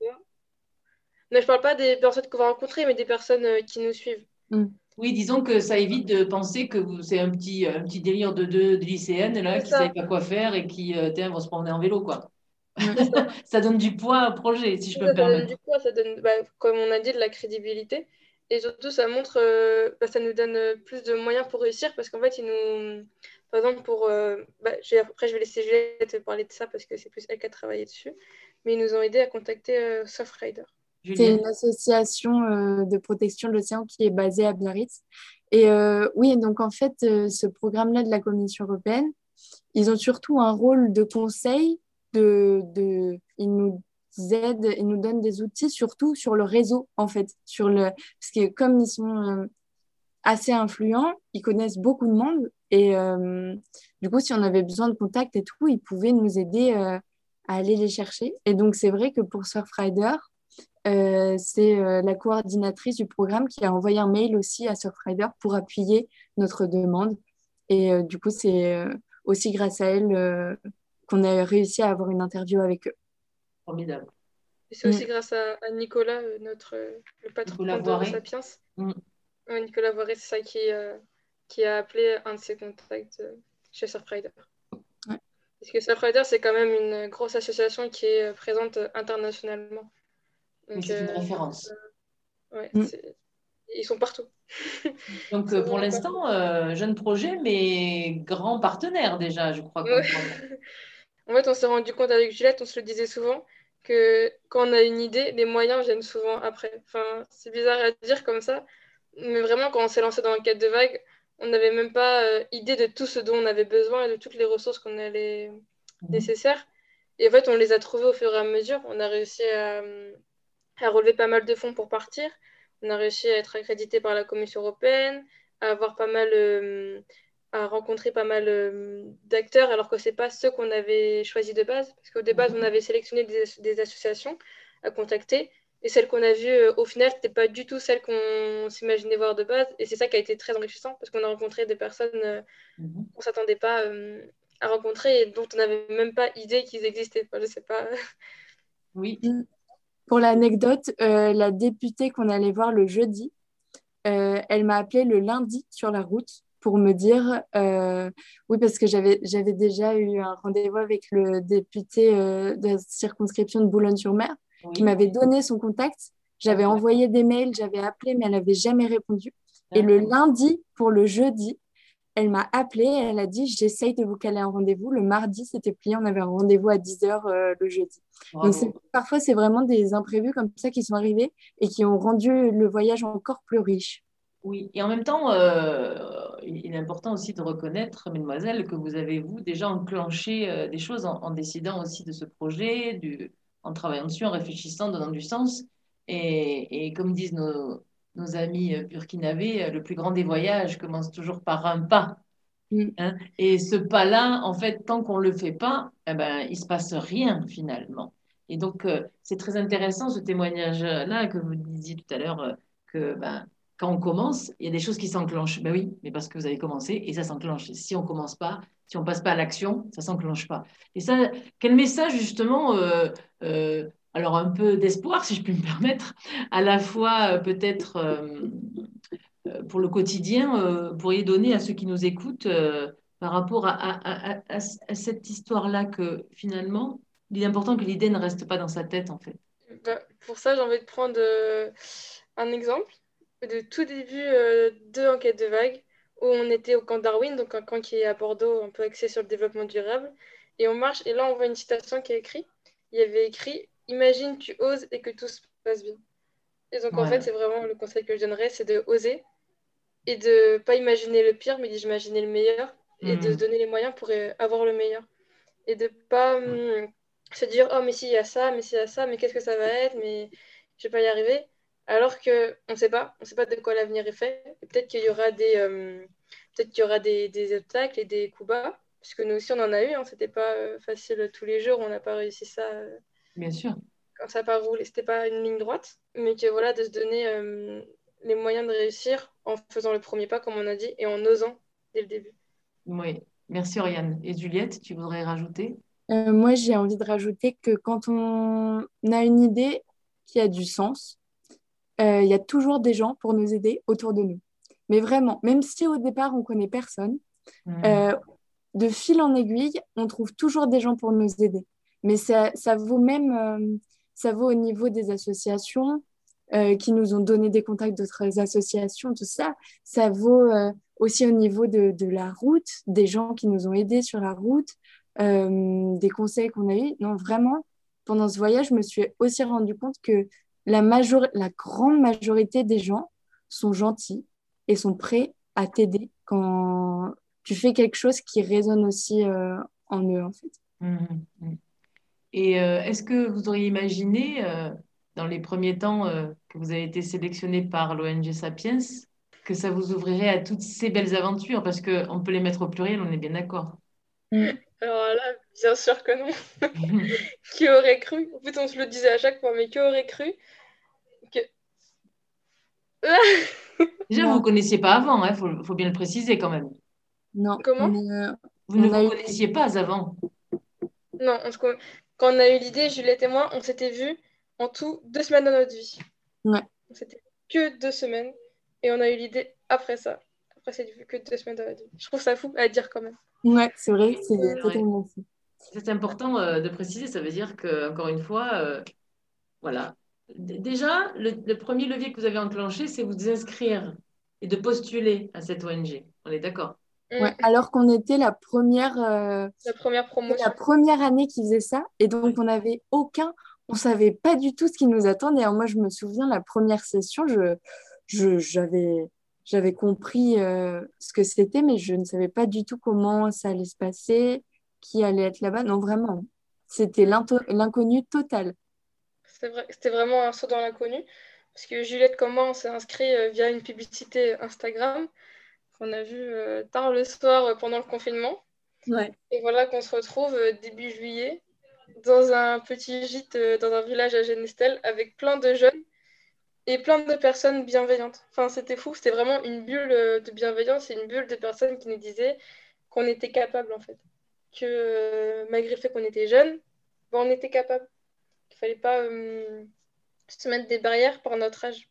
je ne parle pas des personnes qu'on va rencontrer, mais des personnes qui nous suivent. Mm. Oui, disons que ça évite de penser que c'est un petit, un petit délire de deux lycéennes là, qui ne savent pas quoi faire et qui vont se promener en vélo. quoi. [LAUGHS] ça donne du poids au projet, si je peux me permettre. Ça donne du poids, ça donne, bah, comme on a dit, de la crédibilité. Et surtout, ça montre, euh, bah, ça nous donne euh, plus de moyens pour réussir parce qu'en fait, ils nous. Par exemple, pour. Euh, bah, après, je vais laisser Juliette parler de ça parce que c'est plus elle qui a travaillé dessus. Mais ils nous ont aidé à contacter Softrider. C'est une association de protection de l'océan qui est basée à Biarritz. Et oui, donc en fait, ce programme-là de la Commission européenne, ils ont surtout un rôle de conseil. De, de, ils nous aident, ils nous donnent des outils, surtout sur le réseau, en fait. Sur le... Parce que comme ils sont euh, assez influents, ils connaissent beaucoup de monde. Et euh, du coup, si on avait besoin de contact et tout, ils pouvaient nous aider euh, à aller les chercher. Et donc, c'est vrai que pour Surfrider, c'est la coordinatrice du programme qui a envoyé un mail aussi à Surfrider pour appuyer notre demande. Et du coup, c'est aussi grâce à elle qu'on a réussi à avoir une interview avec eux. Formidable. Et c'est aussi mm. grâce à, Nicolas, euh, notre, euh, le patron de Sapiens. Mm. Nicolas Voiré, c'est ça qui, euh, qui a appelé un de ses contacts chez Surfrider. Parce que Surfrider, c'est quand même une grosse association qui est présente internationalement. C'est une référence. ouais, mm. Ils sont partout. [LAUGHS] Donc, pour l'instant, jeune projet, mais grand partenaire déjà, je crois. [LAUGHS] en fait, on s'est rendu compte avec Juliette, on se le disait souvent, que quand on a une idée, les moyens viennent souvent après. Enfin, c'est bizarre à dire comme ça, mais vraiment, quand on s'est lancé dans l'enquête de vague, on n'avait même pas euh, idée de tout ce dont on avait besoin et de toutes les ressources qu'on allait mhm. nécessaires. Et en fait, on les a trouvées au fur et à mesure. On a réussi à, à relever pas mal de fonds pour partir. On a réussi à être accrédité par la Commission européenne, à avoir pas mal euh, à rencontrer pas mal euh, d'acteurs, alors que ce n'est pas ceux qu'on avait choisis de base. Parce qu'au début, on avait sélectionné des, associations à contacter. Et celles qu'on a vues, euh, au final, ce n'était pas du tout celles qu'on s'imaginait voir de base. Et c'est ça qui a été très enrichissant, parce qu'on a rencontré des personnes euh, mhm. qu'on ne s'attendait pas à rencontrer et dont on n'avait même pas idée qu'ils existaient. je sais pas. Oui. Pour l'anecdote, la députée qu'on allait voir le jeudi, elle m'a appelé le lundi sur la route pour me dire, euh, oui, parce que j'avais, j'avais déjà eu un rendez-vous avec le député euh, de la circonscription de Boulogne-sur-Mer, qui m'avait donné son contact. J'avais envoyé des mails, j'avais appelé, mais elle n'avait jamais répondu. Et le lundi, pour le jeudi, elle m'a appelé, elle a dit, j'essaye de vous caler un rendez-vous. Le mardi, c'était plié, on avait un rendez-vous à 10h euh, le jeudi. Donc parfois, c'est vraiment des imprévus comme ça qui sont arrivés et qui ont rendu le voyage encore plus riche. Oui, et en même temps, euh, il est important aussi de reconnaître, mesdemoiselles, que vous avez, vous, déjà enclenché euh, des choses en, décidant aussi de ce projet, du, en travaillant dessus, en réfléchissant, donnant du sens. Et, et comme disent nos, nos, amis euh, burkinabés, le plus grand des voyages commence toujours par un pas. Mm. Hein. et ce pas-là, en fait, tant qu'on ne le fait pas, eh ben, il ne se passe rien finalement. Et donc, c'est très intéressant ce témoignage-là que vous disiez tout à l'heure, que ben, quand on commence, il y a des choses qui s'enclenchent. Ben oui, mais parce que vous avez commencé et ça s'enclenche. Si on commence pas, si on passe pas à l'action, ça s'enclenche pas. Et ça, quel message justement, euh, euh, alors un peu d'espoir si je puis me permettre, à la fois euh, peut-être pour le quotidien, pourriez donner à ceux qui nous écoutent par rapport à, cette histoire-là que finalement, il est important que l'idée ne reste pas dans sa tête en fait. Bah, pour ça, j'ai envie de prendre un exemple de tout début euh, de Enquête de vague, où on était au camp Darwin, donc un camp qui est à Bordeaux, un peu axé sur le développement durable. Et on marche, et là, on voit une citation qui est écrite. Il y avait écrit Imagine, tu oses et que tout se passe bien. Et donc, en fait, c'est vraiment le conseil que je donnerais c'est de oser et de pas imaginer le pire, mais d'imaginer le meilleur et de se hmm. donner les moyens pour euh, avoir le meilleur. Et de pas hum, se dire Oh, mais si, il y a ça, mais s'il y a ça, mais qu'est-ce que ça va être, mais je vais pas y arriver alors qu'on ne sait pas, on sait pas de quoi l'avenir est fait. Peut-être qu'il y aura des, euh, peut-être qu'il y aura des, des, obstacles et des coups bas, puisque nous aussi on en a eu. Hein, c'était pas euh, facile tous les jours, on n'a pas réussi ça. Euh, Bien sûr. Quand ça n'a pas roulé, c'était pas une ligne droite, mais que voilà, de se donner les moyens de réussir en faisant le premier pas, comme on a dit, et en osant dès le début. Oui, merci Oriane. Et Juliette, tu voudrais rajouter? Moi, j'ai envie de rajouter que quand on a une idée, qui a du sens, il y a toujours des gens pour nous aider autour de nous. Mais vraiment, même si au départ on connaît personne, mmh. de fil en aiguille, on trouve toujours des gens pour nous aider. Mais ça, ça vaut même, ça vaut au niveau des associations, euh, qui nous ont donné des contacts d'autres associations, tout ça. Ça vaut euh, aussi au niveau de, de, la route, des gens qui nous ont aidés sur la route, euh, des conseils qu'on a eus. Non, vraiment, pendant ce voyage, je me suis aussi rendu compte que la, major la grande majorité des gens sont gentils et sont prêts à t'aider quand tu fais quelque chose qui résonne aussi en eux, en fait. Mmh, mmh. Et est-ce que vous auriez imaginé dans les premiers temps euh, que vous avez été sélectionné par l'ONG Sapiens, que ça vous ouvrirait à toutes ces belles aventures? Parce qu'on peut les mettre au pluriel, on est bien d'accord. Alors là, bien sûr que non. [LAUGHS] qui aurait cru? En fait, on se le disait à chaque fois, mais qui aurait cru. [LAUGHS] Déjà, vous ne connaissiez pas avant, il hein, faut, faut, bien le préciser quand même. Non. Comment Vous ne vous connaissiez pas avant Non, quand on a eu l'idée, Juliette et moi, on s'était vus en tout deux semaines dans notre vie. Ouais. C'était que deux semaines. Et on a eu l'idée après ça. Après, c'est que deux semaines dans notre vie. Je trouve ça fou à dire quand même. Ouais, c'est vrai, c'est totalement fou. C'est important euh, de préciser, ça veut dire que, encore une fois, euh, voilà. Déjà, le, premier levier que vous avez enclenché, c'est vous inscrire et de postuler à cette ONG. On est d'accord? Mm. Ouais, alors qu'on était la première, euh, la première promotion. La première année qui faisait ça, et donc on n'avait aucun, on savait pas du tout ce qui nous attendait. moi, je me souviens, la première session, je, j'avais, j'avais compris euh, ce que c'était, mais je ne savais pas du tout comment ça allait se passer, qui allait être là-bas. Non, vraiment, c'était l'inconnu total. C'était vraiment un saut dans l'inconnu. Parce que Juliette, comment on s'est inscrit euh, via une publicité Instagram qu'on a vu euh, tard le soir pendant le confinement. Ouais. Et voilà qu'on se retrouve début juillet dans un petit gîte euh, dans un village à Genestel avec plein de jeunes et plein de personnes bienveillantes. Enfin, c'était fou, c'était vraiment une bulle euh, de bienveillance et une bulle de personnes qui nous disaient qu'on était capable en fait. Que euh, malgré le fait qu'on était jeunes, ben, on était capable. Fallait pas se mettre des barrières par notre âge.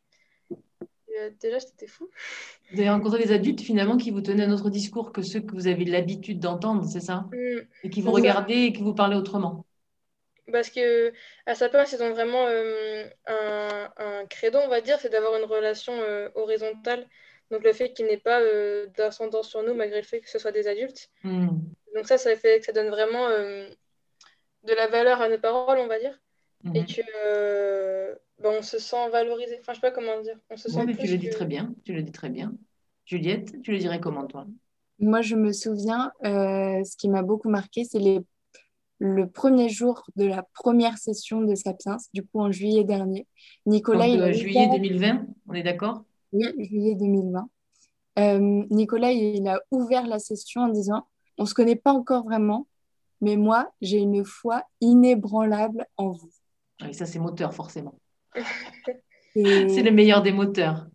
déjà, c'était fou. [LAUGHS] Vous avez rencontré des adultes finalement qui vous tenaient un autre discours que ceux que vous avez l'habitude d'entendre, c'est ça? Mm. Et qui vous regardaient et qui vous parlaient autrement? Parce que à sa place, ils ont vraiment euh, un, un, credo, on va dire, c'est d'avoir une relation euh, horizontale. Donc le fait qu'il n'ait pas euh, d'ascendance sur nous, malgré le fait que ce soit des adultes. Hmm. Donc ça, ça fait que ça donne vraiment de la valeur à nos paroles, on va dire. Et que ben, on se sent valorisé. Enfin, je sais pas comment dire. On se sent mais tu le dis très bien. Tu le dis très bien. Juliette, tu le dirais comment toi? Moi, je me souviens, ce qui m'a beaucoup marqué, c'est les le premier jour de la première session de Sapiens, du coup en juillet dernier. Nicolas. Donc, juillet 2020, on est d'accord? Oui, juillet 2020. Euh, Nicolas, il a ouvert la session en disant On ne se connaît pas encore vraiment, mais moi, j'ai une foi inébranlable en vous. Et ça, c'est moteur, forcément. [LAUGHS] c'est le meilleur des moteurs.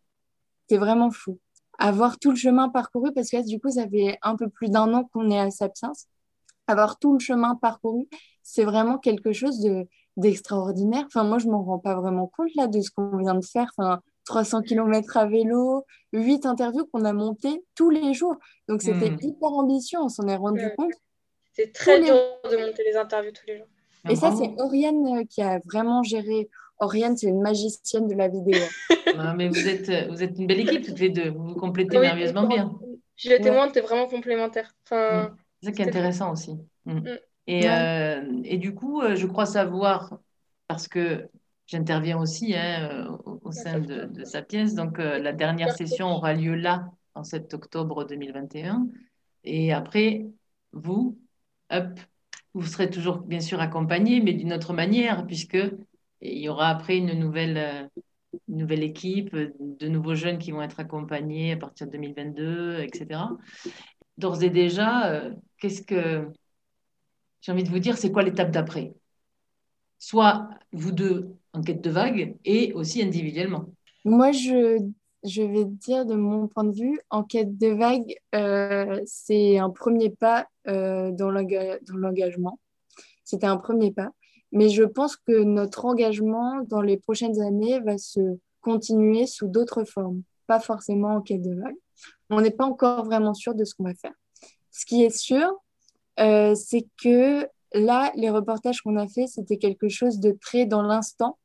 C'est vraiment fou. Avoir tout le chemin parcouru, parce que du coup, ça fait un peu plus d'un an qu'on est à Sapiens avoir tout le chemin parcouru, c'est vraiment quelque chose de d'extraordinaire. Enfin, moi, je m'en rends pas vraiment compte là de ce qu'on vient de faire. Enfin, 300 km à vélo, 8 interviews qu'on a montées tous les jours. Donc, c'était hmm. hyper ambitieux, on s'en est rendu compte. C'est très dur de monter les interviews tous les jours. Et ça, c'est Oriane euh, qui a vraiment géré. Oriane, c'est une magicienne de la vidéo. [LAUGHS] mais vous êtes, euh, vous êtes une belle équipe toutes les deux. Vous vous complétez merveilleusement bien. Je le témoin, tu es vraiment complémentaire. Enfin, hmm. C'est ça qui est intéressant aussi. Mm. Mm. Et, euh, et, du coup, euh, je crois savoir, parce que j'interviens aussi hein, euh, au, sein de, de, Sapiens, donc la dernière session aura lieu là, en 7 octobre 2021. Et après, vous, hop, vous serez toujours bien sûr accompagné, mais d'une autre manière, puisque il y aura après une nouvelle, une nouvelle équipe, de nouveaux jeunes qui vont être accompagnés à partir de 2022, etc d'ores et déjà, euh, qu'est-ce que j'ai envie de vous dire, c'est quoi l'étape d'après? Soit vous deux en quête de vague et aussi individuellement. Moi, je, je vais dire de mon point de vue, en quête de vague, euh, c'est un premier pas euh, dans l'engagement. C'était un premier pas. Mais je pense que notre engagement dans les prochaines années va se continuer sous d'autres formes, pas forcément en quête de vague. On n'est pas encore vraiment sûr de ce qu'on va faire. Ce qui est sûr, euh, c'est que là, les reportages qu'on a faits, c'était quelque chose de très dans l'instant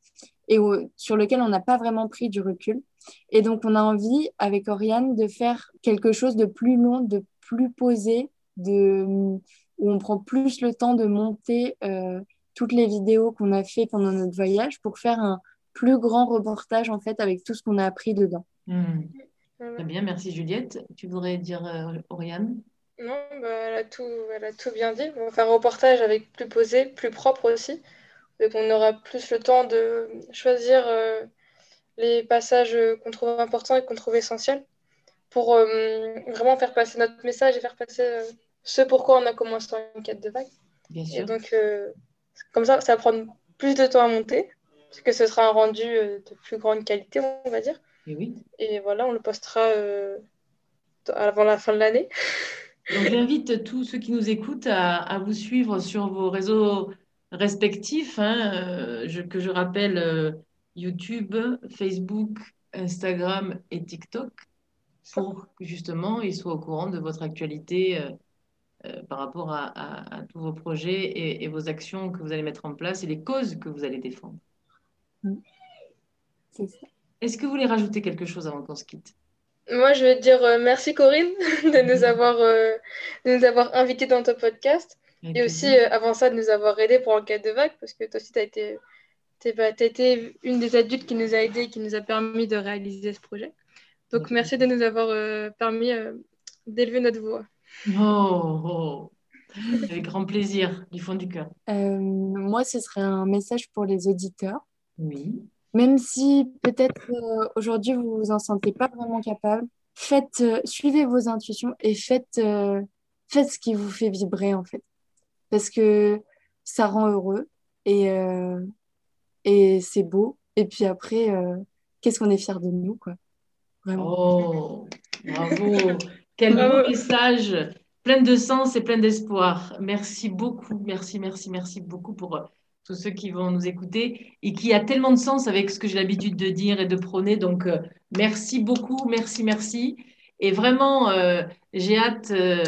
et sur lequel on n'a pas vraiment pris du recul. Et donc, on a envie, avec Oriane, de faire quelque chose de plus long, de plus posé, de, où on prend plus le temps de monter euh, toutes les vidéos qu'on a fait pendant notre voyage pour faire un plus grand reportage, en fait, avec tout ce qu'on a appris dedans. Hmm. Très bien, merci Juliette. Tu voudrais dire, euh, Oriane? Non, bah, elle, a tout, elle a tout bien dit. On va faire un reportage avec plus posé, plus propre aussi. Donc on aura plus le temps de choisir euh, les passages qu'on trouve importants et qu'on trouve essentiels pour euh, vraiment faire passer notre message et faire passer euh, ce pourquoi on a commencé en quête de vague. Bien sûr. Et donc, comme ça, ça va prendre plus de temps à monter, parce que ce sera un rendu de plus grande qualité, on va dire. Et, oui. et voilà, on le postera avant la fin de l'année. [LAUGHS] Donc, j'invite tous ceux qui nous écoutent à, à, vous suivre sur vos réseaux respectifs, hein, euh, je, que je rappelle euh, YouTube, Facebook, Instagram et TikTok, pour que justement ils soient au courant de votre actualité euh, par rapport à, tous vos projets et, vos actions que vous allez mettre en place et les causes que vous allez défendre. Mm. Est-ce que vous voulez rajouter quelque chose avant qu'on se quitte? Moi, je vais dire merci Corinne [LAUGHS] de nous avoir, de nous avoir invités dans ton podcast. Et aussi, euh, avant ça, de nous avoir aidés pour Enquête de vague, parce que toi aussi, tu as été, bah, été une des adultes qui nous a aidés et qui nous a permis de réaliser ce projet. Donc, merci de nous avoir euh, permis euh, d'élever notre voix. Oh, oh. Avec grand plaisir, du fond du cœur. moi, ce serait un message pour les auditeurs. Oui. Même si peut-être aujourd'hui, vous vous en sentez pas vraiment capable, faites, suivez vos intuitions et faites, faites ce qui vous fait vibrer, en fait parce que ça rend heureux et, euh, et c'est beau. Et puis après, euh, qu'est-ce qu'on est fier de nous, quoi. Vraiment. Oh, bravo. [LAUGHS] Quel beau message, plein de sens et plein d'espoir. Merci beaucoup, merci, merci, merci beaucoup pour euh, tous ceux qui vont nous écouter et qui a tellement de sens avec ce que j'ai l'habitude de dire et de prôner. Donc, merci beaucoup, merci, merci. Et vraiment, euh, j'ai hâte euh,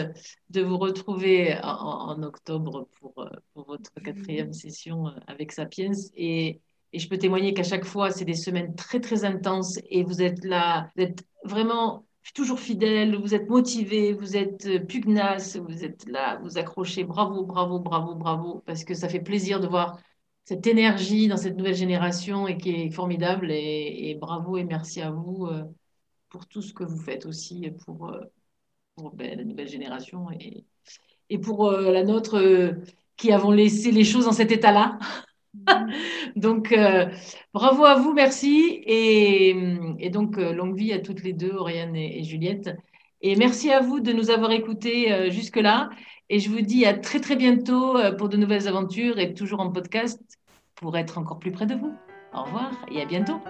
de vous retrouver en, octobre pour, euh, pour, votre quatrième session avec Sapiens. Et, et je peux témoigner qu'à chaque fois, c'est des semaines très, très intenses et vous êtes là, vous êtes vraiment toujours fidèle, vous êtes motivé, vous êtes pugnace, vous êtes là, vous accrochez. Bravo, bravo, bravo, bravo, parce que ça fait plaisir de voir cette énergie dans cette nouvelle génération et qui est formidable. Et, bravo et merci à vous pour tout ce que vous faites aussi pour, euh, pour ben, la nouvelle génération et, et pour euh, la nôtre euh, qui avons laissé les choses en cet état-là. [LAUGHS] donc, bravo à vous, merci. Et, et, donc, longue vie à toutes les deux, Oriane et, Juliette. Et merci à vous de nous avoir écoutés jusque-là. Et je vous dis à très, très bientôt pour de nouvelles aventures et toujours en podcast pour être encore plus près de vous. Au revoir et à bientôt.